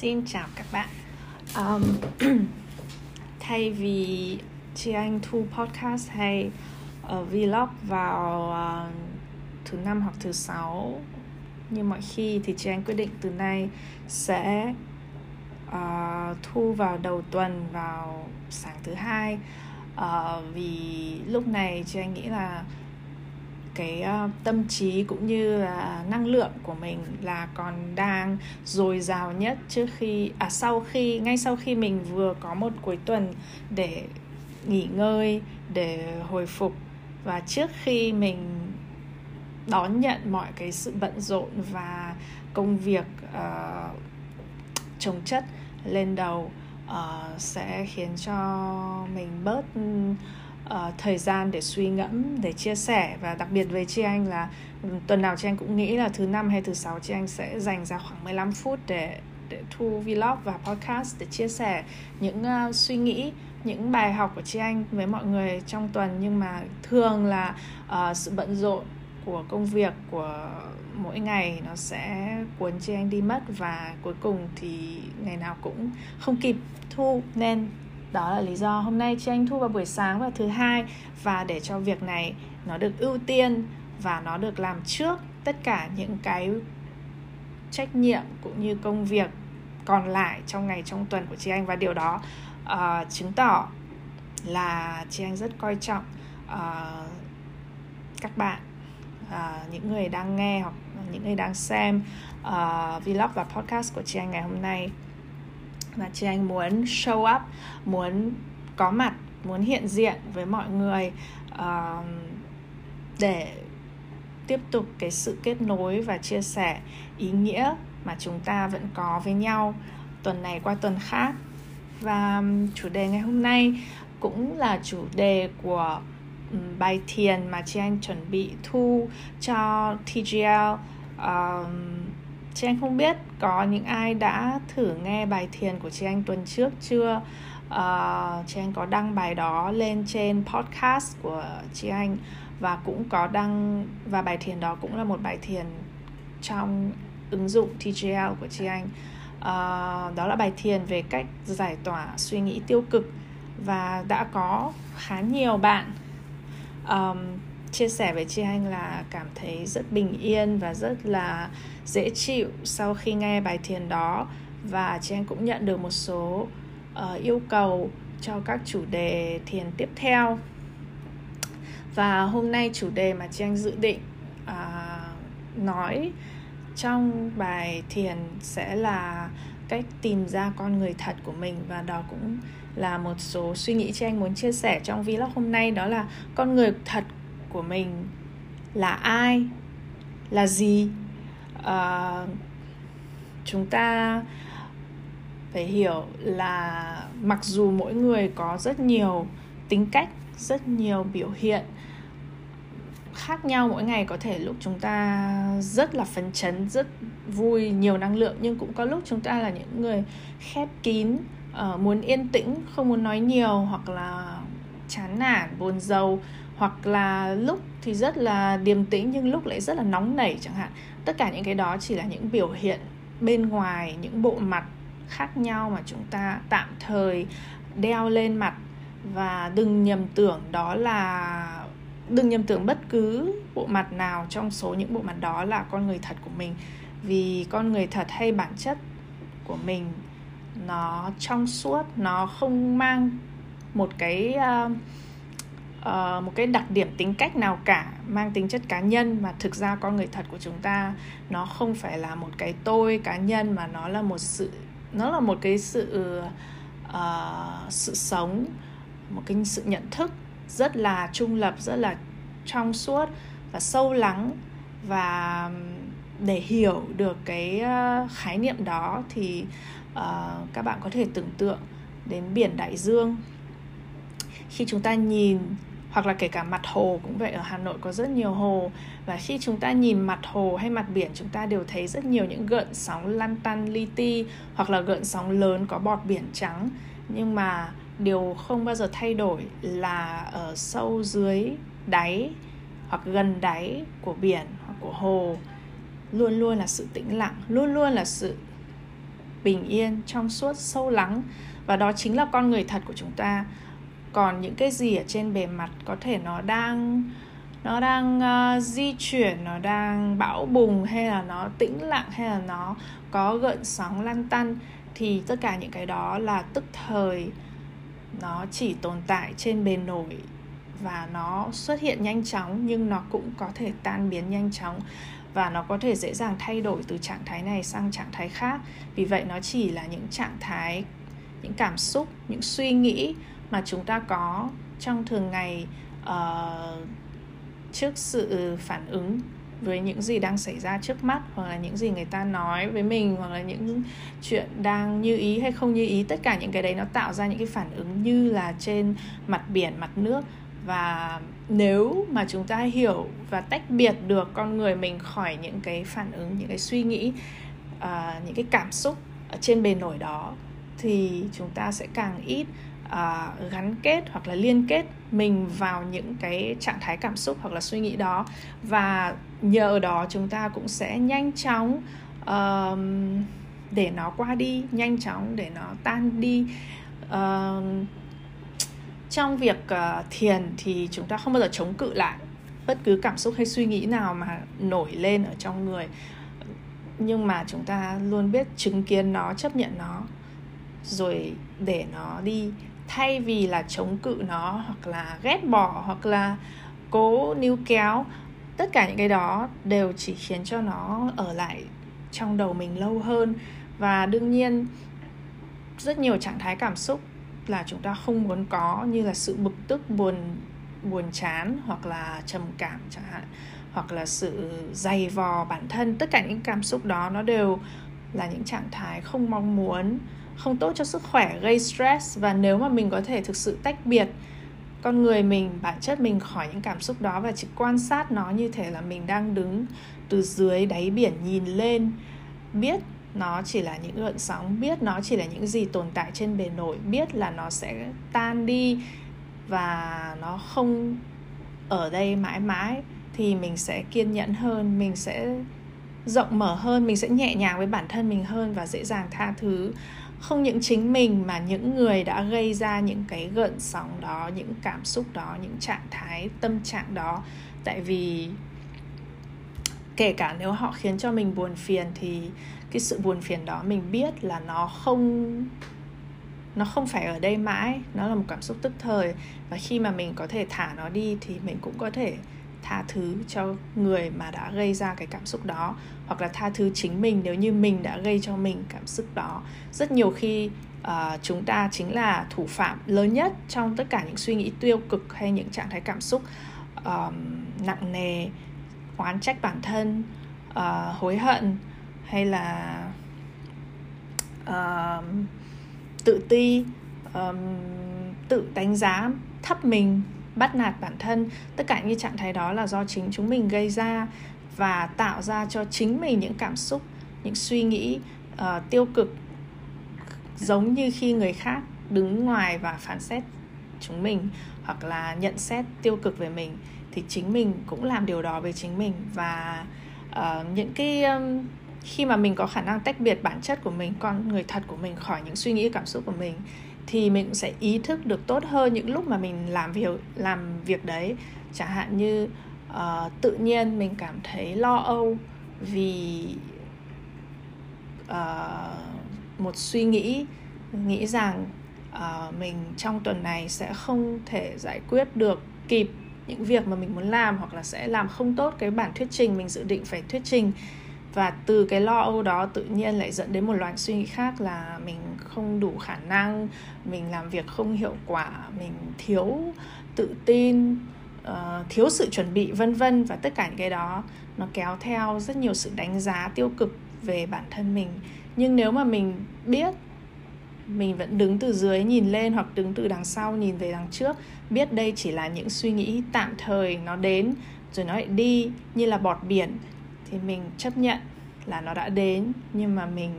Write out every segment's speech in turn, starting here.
Xin chào các bạn. Um, Thay vì chị anh thu podcast hay uh, vlog vào uh, thứ năm hoặc thứ sáu như mọi khi thì chị anh quyết định từ nay sẽ uh, thu vào đầu tuần vào sáng thứ hai. Uh, vì lúc này chị anh nghĩ là cái uh, tâm trí cũng như là năng lượng của mình là còn đang dồi dào nhất trước khi à sau khi ngay sau khi mình vừa có một cuối tuần để nghỉ ngơi để hồi phục. Và trước khi mình đón nhận mọi cái sự bận rộn và công việc ờ, uh, trồng chất lên đầu uh, sẽ khiến cho mình bớt uh, thời gian để suy ngẫm để chia sẻ và đặc biệt với chị anh là ừ, tuần nào chị anh cũng nghĩ là thứ năm hay thứ sáu chị anh sẽ dành ra khoảng 15 phút để để thu vlog và podcast để chia sẻ những uh, suy nghĩ những bài học của chị anh với mọi người trong tuần. Nhưng mà thường là uh, sự bận rộn của công việc của mỗi ngày nó sẽ cuốn chị anh đi mất và cuối cùng thì ngày nào cũng không kịp thu. Nên đó là lý do hôm nay chị anh thu vào buổi sáng và thứ hai và để cho việc này nó được ưu tiên và nó được làm trước tất cả những cái trách nhiệm cũng như công việc còn lại trong ngày trong tuần của chị anh. Và điều đó uh, chứng tỏ là chị anh rất coi trọng uh, các bạn uh, những người đang nghe hoặc những người đang xem uh, vlog và podcast của chị anh ngày hôm nay và chị anh muốn show up muốn có mặt muốn hiện diện với mọi người uh, để tiếp tục cái sự kết nối và chia sẻ ý nghĩa mà chúng ta vẫn có với nhau tuần này qua tuần khác. Và chủ đề ngày hôm nay cũng là chủ đề của bài thiền mà chị anh chuẩn bị thu cho TGL um, chị anh không biết có những ai đã thử nghe bài thiền của chị anh tuần trước chưa? Uh, chị anh có đăng bài đó lên trên podcast của chị anh và cũng có đăng và bài thiền đó cũng là một bài thiền trong ứng dụng TGL của chị anh. Uh, đó là bài thiền về cách giải tỏa suy nghĩ tiêu cực và đã có khá nhiều bạn um, chia sẻ với chị anh là cảm thấy rất bình yên và rất là dễ chịu sau khi nghe bài thiền đó. Và chị anh cũng nhận được một số uh, yêu cầu cho các chủ đề thiền tiếp theo. Và hôm nay chủ đề mà chị anh dự định uh, nói trong bài thiền sẽ là cách tìm ra con người thật của mình. Và đó cũng là một số suy nghĩ chị anh muốn chia sẻ trong vlog hôm nay đó là con người thật của mình là ai là gì? Uh, chúng ta phải hiểu là mặc dù mỗi người có rất nhiều tính cách rất nhiều biểu hiện khác nhau mỗi ngày có thể lúc chúng ta rất là phấn chấn rất vui nhiều năng lượng nhưng cũng có lúc chúng ta là những người khép kín uh, muốn yên tĩnh không muốn nói nhiều hoặc là chán nản buồn rầu hoặc là lúc thì rất là điềm tĩnh nhưng lúc lại rất là nóng nảy chẳng hạn. Tất cả những cái đó chỉ là những biểu hiện bên ngoài những bộ mặt khác nhau mà chúng ta tạm thời đeo lên mặt. Và đừng nhầm tưởng đó là đừng nhầm tưởng bất cứ bộ mặt nào trong số những bộ mặt đó là con người thật của mình. Vì con người thật hay bản chất của mình nó trong suốt nó không mang một cái uh, uh, một cái đặc điểm tính cách nào cả mang tính chất cá nhân mà thực ra con người thật của chúng ta nó không phải là một cái tôi cá nhân mà nó là một sự nó là một cái sự uh, sự sống một cái sự nhận thức rất là trung lập rất là trong suốt và sâu lắng. Và để hiểu được cái ờ, khái niệm đó thì uh, các bạn có thể tưởng tượng đến biển đại dương. Khi chúng ta nhìn hoặc là kể cả mặt hồ cũng vậy, ở Hà Nội có rất nhiều hồ. Và khi chúng ta nhìn mặt hồ hay mặt biển, chúng ta đều thấy rất nhiều những gợn sóng lăn tăn li ti, hoặc là gợn sóng lớn có bọt biển trắng. Nhưng mà điều không bao giờ thay đổi là ở sâu dưới đáy, hoặc gần đáy của biển hoặc của hồ, luôn luôn là sự tĩnh lặng, luôn luôn là sự bình yên trong suốt, sâu lắng. Và đó chính là con người thật của chúng ta còn những cái gì ở trên bề mặt có thể nó đang nó đang uh, di chuyển nó đang bão bùng hay là nó tĩnh lặng hay là nó có gợn sóng lăn tăn thì tất cả những cái đó là tức thời nó chỉ tồn tại trên bề nổi và nó xuất hiện nhanh chóng nhưng nó cũng có thể tan biến nhanh chóng và nó có thể dễ dàng thay đổi từ trạng thái này sang trạng thái khác. Vì vậy nó chỉ là những trạng thái những cảm xúc những suy nghĩ mà chúng ta có trong thường ngày uh, trước sự phản ứng với những gì đang xảy ra trước mắt hoặc là những gì người ta nói với mình hoặc là những chuyện đang như ý hay không như ý tất cả những cái đấy nó tạo ra những cái phản ứng như là trên mặt biển mặt nước. Và nếu mà chúng ta hiểu và tách biệt được con người mình khỏi những cái phản ứng những cái suy nghĩ uh, những cái cảm xúc ở trên bề nổi đó thì chúng ta sẽ càng ít uh, gắn kết hoặc là liên kết mình vào những cái trạng thái cảm xúc hoặc là suy nghĩ đó. Và nhờ đó chúng ta cũng sẽ nhanh chóng uh, để nó qua đi nhanh chóng để nó tan đi. Uh, trong việc uh, thiền thì chúng ta không bao giờ chống cự lại bất cứ cảm xúc hay suy nghĩ nào mà nổi lên ở trong người. Nhưng mà chúng ta luôn biết chứng kiến nó chấp nhận nó rồi để nó đi thay vì là chống cự nó hoặc là ghét bỏ hoặc là cố níu kéo, tất cả những cái đó đều chỉ khiến cho nó ở lại trong đầu mình lâu hơn. Và đương nhiên, rất nhiều trạng thái cảm xúc là chúng ta không muốn có, như là sự bực tức, buồn buồn chán hoặc là trầm cảm chẳng hạn, hoặc là sự dày vò bản thân. Tất cả những cảm xúc đó, nó đều là những trạng thái không mong muốn không tốt cho sức khỏe, gây stress. Và nếu mà mình có thể thực sự tách biệt con người mình, bản chất mình khỏi những cảm xúc đó và chỉ quan sát nó như thể là mình đang đứng từ dưới đáy biển nhìn lên, biết nó chỉ là những gợn sóng, biết nó chỉ là những gì tồn tại trên bề nổi, biết là nó sẽ tan đi và nó không ở đây mãi mãi, thì mình sẽ kiên nhẫn hơn, mình sẽ rộng mở hơn, mình sẽ nhẹ nhàng với bản thân mình hơn và dễ dàng tha thứ không những chính mình mà những người đã gây ra những cái gợn sóng đó, những cảm xúc đó, những trạng thái, tâm trạng đó. Tại vì kể cả nếu họ khiến cho mình buồn phiền thì cái sự buồn phiền đó mình biết là nó không nó không phải ở đây mãi. Nó là một cảm xúc tức thời. Và khi mà mình có thể thả nó đi thì mình cũng có thể tha thứ cho người mà đã gây ra cái cảm xúc đó hoặc là tha thứ chính mình nếu như mình đã gây cho mình cảm xúc đó. Rất nhiều khi uh, chúng ta chính là thủ phạm lớn nhất trong tất cả những suy nghĩ tiêu cực hay những trạng thái cảm xúc um, nặng nề oán trách bản thân uh, hối hận hay là uh, tự ti um, tự đánh giá thấp mình bắt nạt bản thân. Tất cả những trạng thái đó là do chính chúng mình gây ra và tạo ra cho chính mình những cảm xúc những suy nghĩ uh, tiêu cực giống như khi người khác đứng ngoài và phán xét chúng mình hoặc là nhận xét tiêu cực về mình thì chính mình cũng làm điều đó với chính mình. Và uh, những cái um, khi mà mình có khả năng tách biệt bản chất của mình con người thật của mình khỏi những suy nghĩ cảm xúc của mình thì mình sẽ ý thức được tốt hơn những lúc mà mình làm việc làm việc đấy. Chẳng hạn như uh, tự nhiên mình cảm thấy lo âu vì uh, một suy nghĩ nghĩ rằng uh, mình trong tuần này sẽ không thể giải quyết được kịp những việc mà mình muốn làm hoặc là sẽ làm không tốt cái bản thuyết trình mình dự định phải thuyết trình. Và từ cái lo âu đó tự nhiên lại dẫn đến một loạt suy nghĩ khác là mình không đủ khả năng mình làm việc không hiệu quả mình thiếu tự tin uh, thiếu sự chuẩn bị vân vân và tất cả những cái đó nó kéo theo rất nhiều sự đánh giá tiêu cực về bản thân mình. Nhưng nếu mà mình biết mình vẫn đứng từ dưới nhìn lên hoặc đứng từ đằng sau nhìn về đằng trước biết đây chỉ là những suy nghĩ tạm thời nó đến rồi nó lại đi như là bọt biển thì mình chấp nhận là nó đã đến. Nhưng mà mình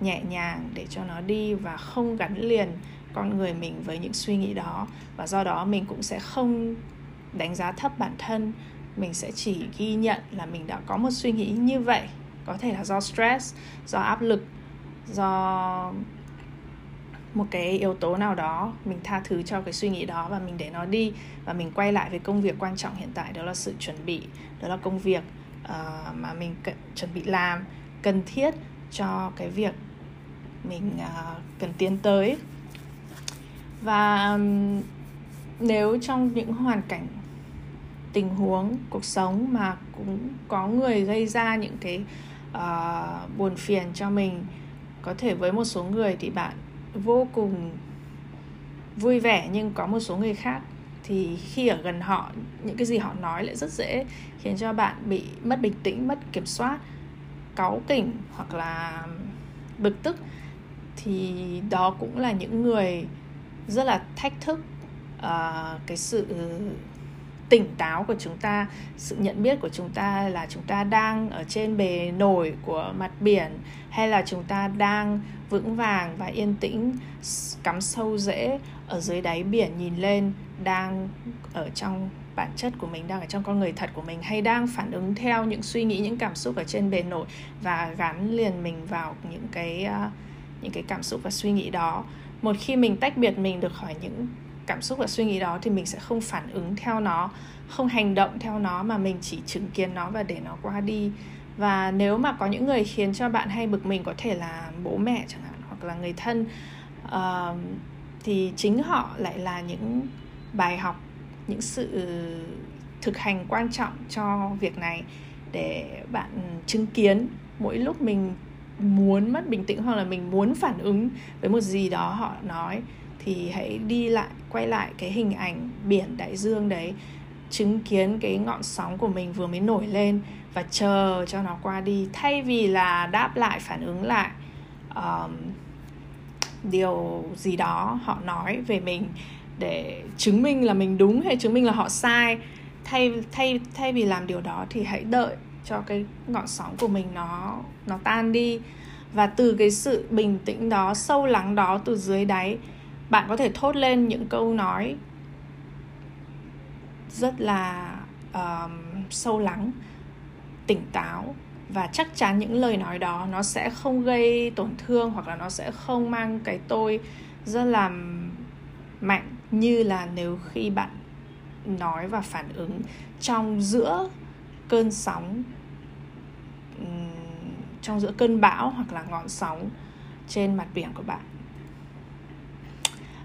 nhẹ nhàng để cho nó đi và không gắn liền con người mình với những suy nghĩ đó. Và do đó mình cũng sẽ không đánh giá thấp bản thân mình sẽ chỉ ghi nhận là mình đã có một suy nghĩ như vậy. Có thể là do stress do áp lực do một cái yếu tố nào đó. Mình tha thứ cho cái suy nghĩ đó và mình để nó đi. Và mình quay lại với công việc quan trọng hiện tại đó là sự chuẩn bị đó là công việc uh, mà mình cần, chuẩn bị làm cần thiết cho cái việc mình uh, cần tiến tới. Và um, nếu trong những hoàn cảnh tình huống cuộc sống mà cũng có người gây ra những cái uh, buồn phiền cho mình. Có thể với một số người thì bạn vô cùng vui vẻ nhưng có một số người khác thì khi ở gần họ những cái gì họ nói lại rất dễ khiến cho bạn bị mất bình tĩnh mất kiểm soát cáu kỉnh hoặc là bực tức. Thì đó cũng là những người rất là thách thức uh, cái sự tỉnh táo của chúng ta, sự nhận biết của chúng ta là chúng ta đang ở trên bề nổi của mặt biển, hay là chúng ta đang vững vàng và yên tĩnh, cắm sâu rễ ở dưới đáy biển nhìn lên, đang ở trong bản chất của mình, đang ở trong con người thật của mình, hay đang phản ứng theo những suy nghĩ, những cảm xúc ở trên bề nổi và gắn liền mình vào những cái à, những cái cảm xúc và suy nghĩ đó. Một khi mình tách biệt mình được khỏi những cảm xúc và suy nghĩ đó thì mình sẽ không phản ứng theo nó không hành động theo nó mà mình chỉ chứng kiến nó và để nó qua đi. Và nếu mà có những người khiến cho bạn hay bực mình có thể là bố mẹ chẳng hạn hoặc là người thân uh, thì chính họ lại là những bài học những sự thực hành quan trọng cho việc này để bạn chứng kiến. Mỗi lúc mình muốn mất bình tĩnh hoặc là mình muốn phản ứng với một gì đó họ nói thì hãy đi lại quay lại cái hình ảnh biển đại dương đấy chứng kiến cái ngọn sóng của mình vừa mới nổi lên và chờ cho nó qua đi. Thay vì là đáp lại phản ứng lại um, điều gì đó họ nói về mình để chứng minh là mình đúng hay chứng minh là họ sai thay thay thay vì làm điều đó thì hãy đợi cho cái ngọn sóng của mình nó nó tan đi. Và từ cái sự bình tĩnh đó sâu lắng đó từ dưới đáy bạn có thể thốt lên những câu nói rất là um, sâu lắng tỉnh táo và chắc chắn những lời nói đó nó sẽ không gây tổn thương hoặc là nó sẽ không mang cái tôi rất là mạnh như là nếu khi bạn nói và phản ứng trong giữa cơn sóng trong giữa cơn bão hoặc là ngọn sóng trên mặt biển của bạn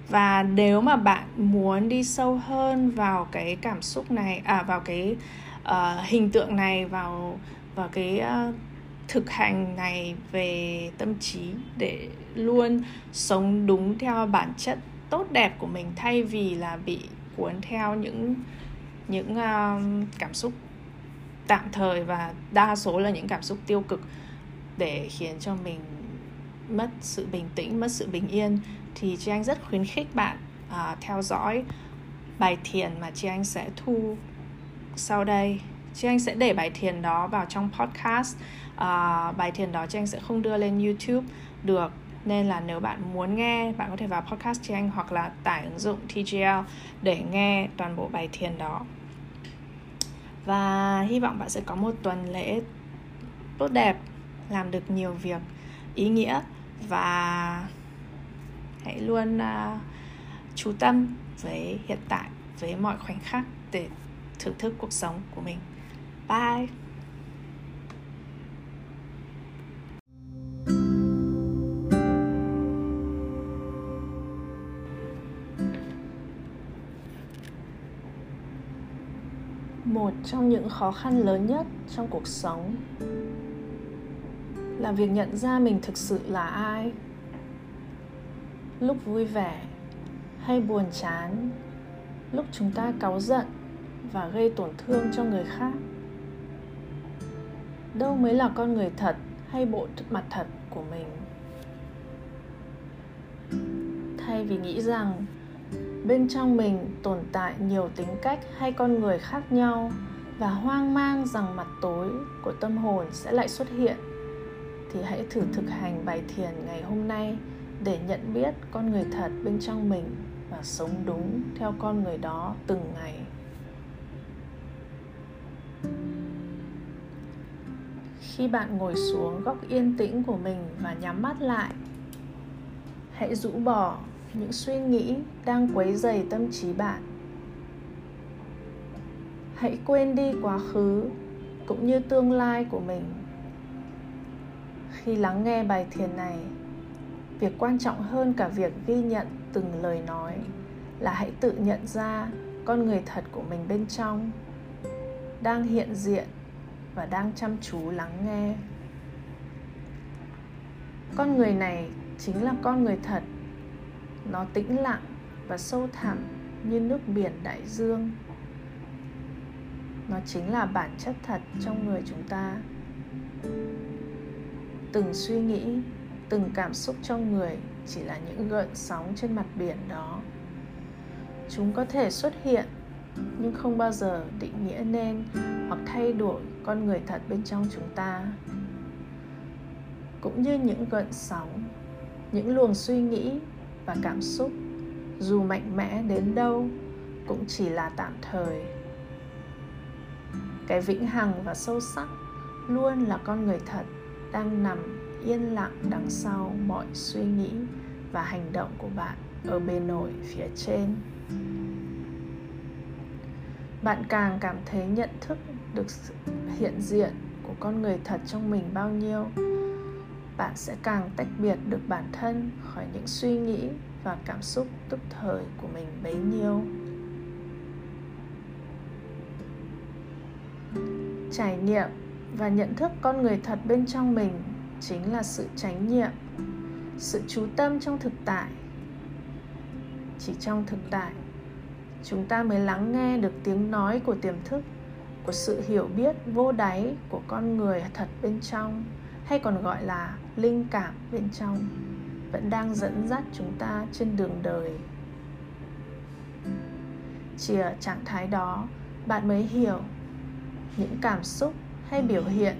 và nếu mà bạn muốn đi sâu hơn vào cái cảm xúc này à vào cái uh, hình tượng này vào vào cái uh, thực hành này về tâm trí để luôn sống đúng theo bản chất tốt đẹp của mình thay vì là bị cuốn theo những những uh, cảm xúc tạm thời và đa số là những cảm xúc tiêu cực để khiến cho mình mất sự bình tĩnh mất sự bình yên thì chị anh rất khuyến khích bạn uh, theo dõi bài thiền mà chị anh sẽ thu sau đây. Chị anh sẽ để bài thiền đó vào trong podcast. Uh, bài thiền đó chị anh sẽ không đưa lên youtube được. Nên là nếu bạn muốn nghe bạn có thể vào podcast chị anh hoặc là tải ứng dụng TGL để nghe toàn bộ bài thiền đó. Và hy vọng bạn sẽ có một tuần lễ tốt đẹp làm được nhiều việc ý nghĩa và hãy luôn uh, chú tâm với hiện tại với mọi khoảnh khắc để thưởng thức cuộc sống của mình. Bye. Một trong những khó khăn lớn nhất trong cuộc sống là việc nhận ra mình thực sự là ai lúc vui vẻ hay buồn chán, lúc chúng ta cáu giận và gây tổn thương cho người khác. Đâu mới là con người thật hay bộ mặt thật của mình? Thay vì nghĩ rằng bên trong mình tồn tại nhiều tính cách hay con người khác nhau và hoang mang rằng mặt tối của tâm hồn sẽ lại xuất hiện, thì hãy thử thực hành bài thiền ngày hôm nay để nhận biết con người thật bên trong mình và sống đúng theo con người đó từng ngày. Khi bạn ngồi xuống góc yên tĩnh của mình và nhắm mắt lại, hãy rũ bỏ những suy nghĩ đang quấy dày tâm trí bạn. Hãy quên đi quá khứ cũng như tương lai của mình. Khi lắng nghe bài thiền này việc quan trọng hơn cả việc ghi nhận từng lời nói là hãy tự nhận ra con người thật của mình bên trong, đang hiện diện và đang chăm chú lắng nghe. Con người này chính là con người thật. Nó tĩnh lặng và sâu thẳm như nước biển đại dương. Nó chính là bản chất thật trong người chúng ta. Từng suy nghĩ từng cảm xúc trong người chỉ là những gợn sóng trên mặt biển đó. Chúng có thể xuất hiện, nhưng không bao giờ định nghĩa nên hoặc thay đổi con người thật bên trong chúng ta. Cũng như những gợn sóng, những luồng suy nghĩ và cảm xúc, dù mạnh mẽ đến đâu, cũng chỉ là tạm thời. Cái vĩnh hằng và sâu sắc luôn là con người thật đang nằm yên lặng đằng sau mọi suy nghĩ và hành động của bạn ở bề nổi phía trên. Bạn càng cảm thấy nhận thức được sự hiện diện của con người thật trong mình bao nhiêu, bạn sẽ càng tách biệt được bản thân khỏi những suy nghĩ và cảm xúc tức thời của mình bấy nhiêu. Trải nghiệm và nhận thức con người thật bên trong mình chính là sự chánh niệm, sự chú tâm trong thực tại. Chỉ trong thực tại, chúng ta mới lắng nghe được tiếng nói của tiềm thức, của sự hiểu biết vô đáy của con người thật bên trong, hay còn gọi là linh cảm bên trong, vẫn đang dẫn dắt chúng ta trên đường đời. Chỉ ở trạng thái đó, bạn mới hiểu những cảm xúc hay biểu hiện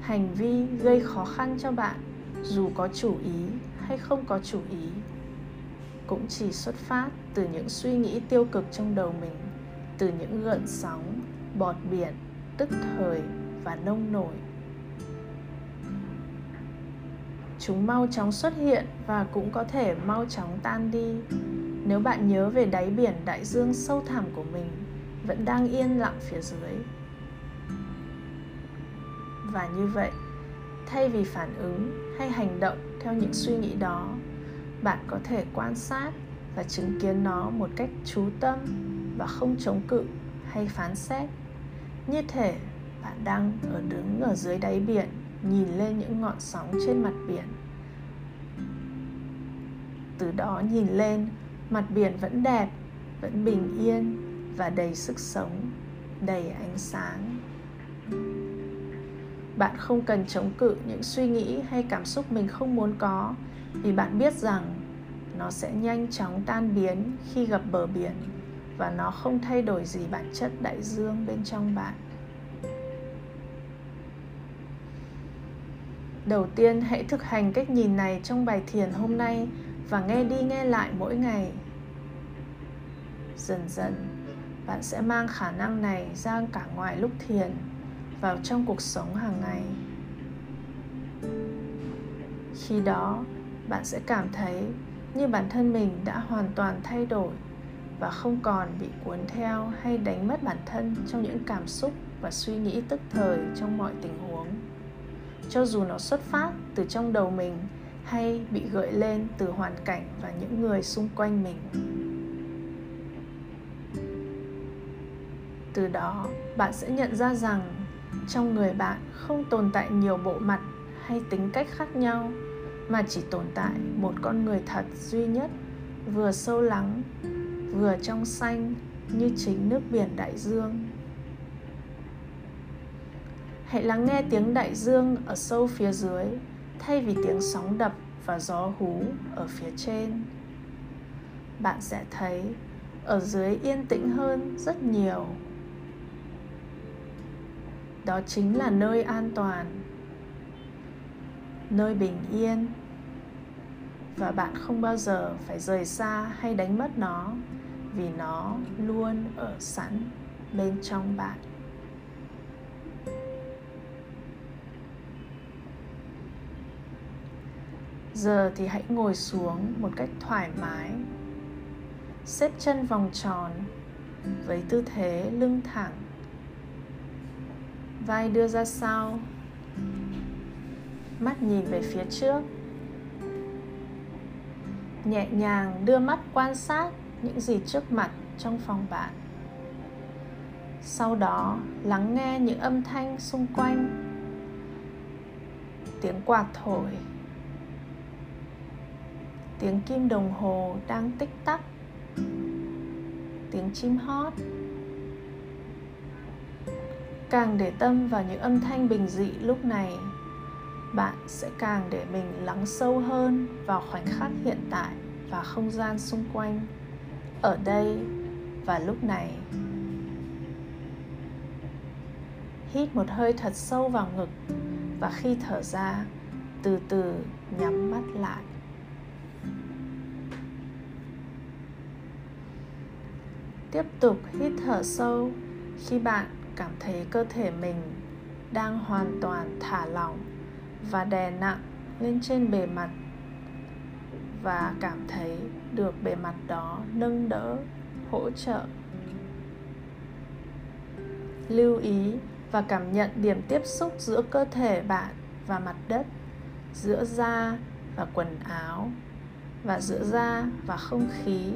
hành vi gây khó khăn cho bạn, dù có chủ ý hay không có chủ ý, cũng chỉ xuất phát từ những suy nghĩ tiêu cực trong đầu mình, từ những gợn sóng, bọt biển, tức thời và nông nổi. Chúng mau chóng xuất hiện và cũng có thể mau chóng tan đi. Nếu bạn nhớ về đáy biển đại dương sâu thẳm của mình, vẫn đang yên lặng phía dưới và như vậy, thay vì phản ứng hay hành động theo những suy nghĩ đó, bạn có thể quan sát và chứng kiến nó một cách chú tâm và không chống cự hay phán xét. Như thể bạn đang ở đứng ở dưới đáy biển, nhìn lên những ngọn sóng trên mặt biển. Từ đó nhìn lên, mặt biển vẫn đẹp, vẫn bình yên và đầy sức sống, đầy ánh sáng bạn không cần chống cự những suy nghĩ hay cảm xúc mình không muốn có, vì bạn biết rằng nó sẽ nhanh chóng tan biến khi gặp bờ biển và nó không thay đổi gì bản chất đại dương bên trong bạn. Đầu tiên, hãy thực hành cách nhìn này trong bài thiền hôm nay và nghe đi nghe lại mỗi ngày. Dần dần, bạn sẽ mang khả năng này ra cả ngoài lúc thiền vào trong cuộc sống hàng ngày. Khi đó, bạn sẽ cảm thấy như bản thân mình đã hoàn toàn thay đổi và không còn bị cuốn theo hay đánh mất bản thân trong những cảm xúc và suy nghĩ tức thời trong mọi tình huống. Cho dù nó xuất phát từ trong đầu mình hay bị gợi lên từ hoàn cảnh và những người xung quanh mình. Từ đó, bạn sẽ nhận ra rằng trong người bạn không tồn tại nhiều bộ mặt hay tính cách khác nhau, mà chỉ tồn tại một con người thật duy nhất, vừa sâu lắng, vừa trong xanh như chính nước biển đại dương. Hãy lắng nghe tiếng đại dương ở sâu phía dưới, thay vì tiếng sóng đập và gió hú ở phía trên. Bạn sẽ thấy, ở dưới yên tĩnh hơn rất nhiều đó chính là nơi an toàn, nơi bình yên. Và bạn không bao giờ phải rời xa hay đánh mất nó, vì nó luôn ở sẵn bên trong bạn. Giờ thì hãy ngồi xuống một cách thoải mái, xếp chân vòng tròn với tư thế lưng thẳng vai đưa ra sau mắt nhìn về phía trước. Nhẹ nhàng đưa mắt quan sát những gì trước mặt trong phòng bạn. Sau đó, lắng nghe những âm thanh xung quanh. Tiếng quạt thổi. Tiếng kim đồng hồ đang tích tắc. Tiếng chim hót càng để tâm vào những âm thanh bình dị lúc này, bạn sẽ càng để mình lắng sâu hơn vào khoảnh khắc hiện tại và không gian xung quanh, ở đây và lúc này. Hít một hơi thật sâu vào ngực và khi thở ra, từ từ nhắm mắt lại. Tiếp tục hít thở sâu khi bạn cảm thấy cơ thể mình đang hoàn toàn thả lỏng và đè nặng lên trên bề mặt và cảm thấy được bề mặt đó nâng đỡ, hỗ trợ, lưu ý và cảm nhận điểm tiếp xúc giữa cơ thể bạn và mặt đất, giữa da và quần áo và giữa da và không khí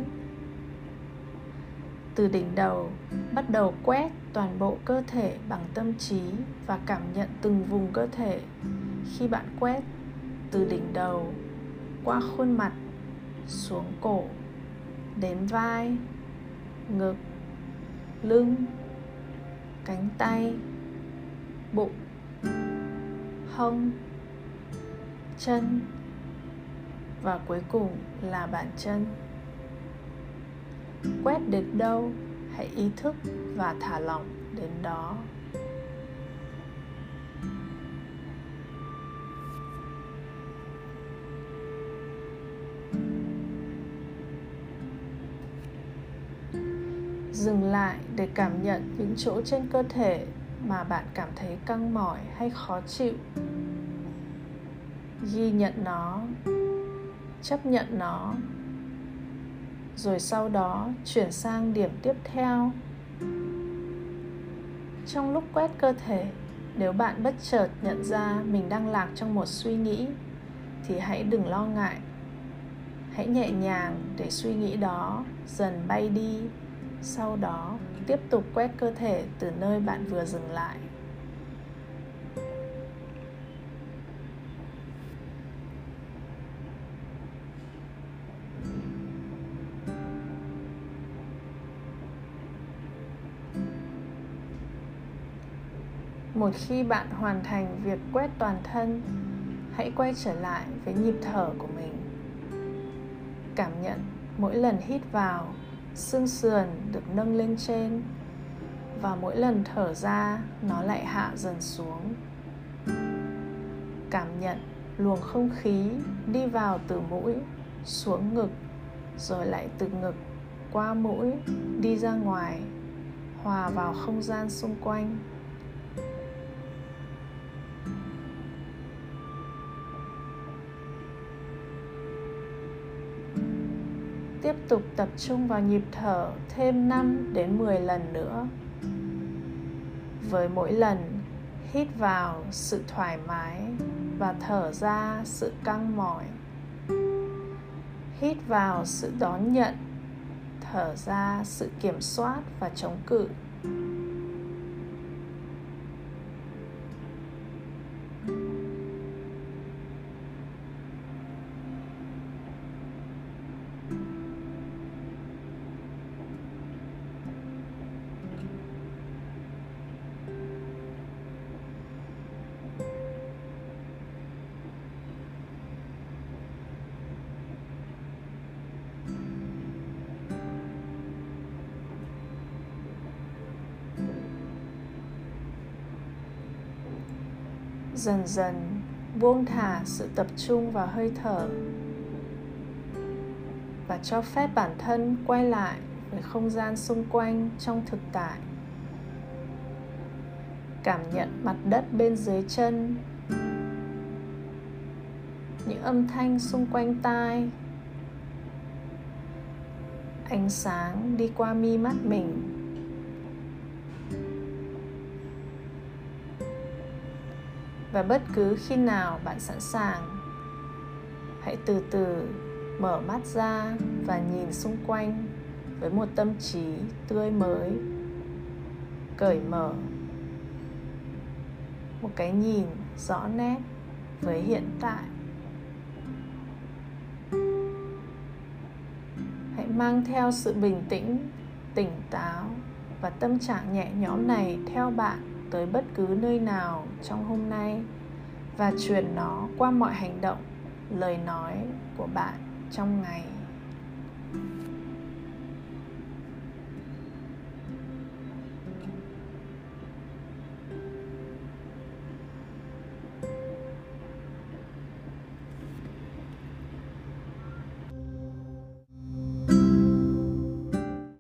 từ đỉnh đầu, bắt đầu quét toàn bộ cơ thể bằng tâm trí và cảm nhận từng vùng cơ thể. Khi bạn quét từ đỉnh đầu, qua khuôn mặt, xuống cổ, đến vai, ngực, lưng, cánh tay, bụng, hông, chân và cuối cùng là bàn chân quét đến đâu hãy ý thức và thả lỏng đến đó. Dừng lại để cảm nhận những chỗ trên cơ thể mà bạn cảm thấy căng mỏi hay khó chịu. Ghi nhận nó, chấp nhận nó rồi sau đó chuyển sang điểm tiếp theo. Trong lúc quét cơ thể, nếu bạn bất chợt nhận ra mình đang lạc trong một suy nghĩ, thì hãy đừng lo ngại. Hãy nhẹ nhàng để suy nghĩ đó dần bay đi, sau đó tiếp tục quét cơ thể từ nơi bạn vừa dừng lại. Một khi bạn hoàn thành việc quét toàn thân, hãy quay trở lại với nhịp thở của mình. Cảm nhận mỗi lần hít vào, xương sườn được nâng lên trên và mỗi lần thở ra, nó lại hạ dần xuống. Cảm nhận luồng không khí đi vào từ mũi, xuống ngực, rồi lại từ ngực qua mũi, đi ra ngoài, hòa vào không gian xung quanh. Tiếp tục tập trung vào nhịp thở thêm 5 đến 10 lần nữa. Với mỗi lần hít vào sự thoải mái và thở ra sự căng mỏi. Hít vào sự đón nhận, thở ra sự kiểm soát và chống cự. Dần dần buông thả sự tập trung vào hơi thở và cho phép bản thân quay lại với không gian xung quanh trong thực tại. Cảm nhận mặt đất bên dưới chân. Những âm thanh xung quanh tai. Ánh sáng đi qua mi mắt mình. Và bất cứ khi nào bạn sẵn sàng. Hãy từ từ mở mắt ra và nhìn xung quanh với một tâm trí tươi mới, cởi mở. Một cái nhìn rõ nét với hiện tại. Hãy mang theo sự bình tĩnh, tỉnh táo và tâm trạng nhẹ nhõm này theo bạn tới bất cứ nơi nào trong hôm nay và truyền nó qua mọi hành động, lời nói của bạn trong ngày.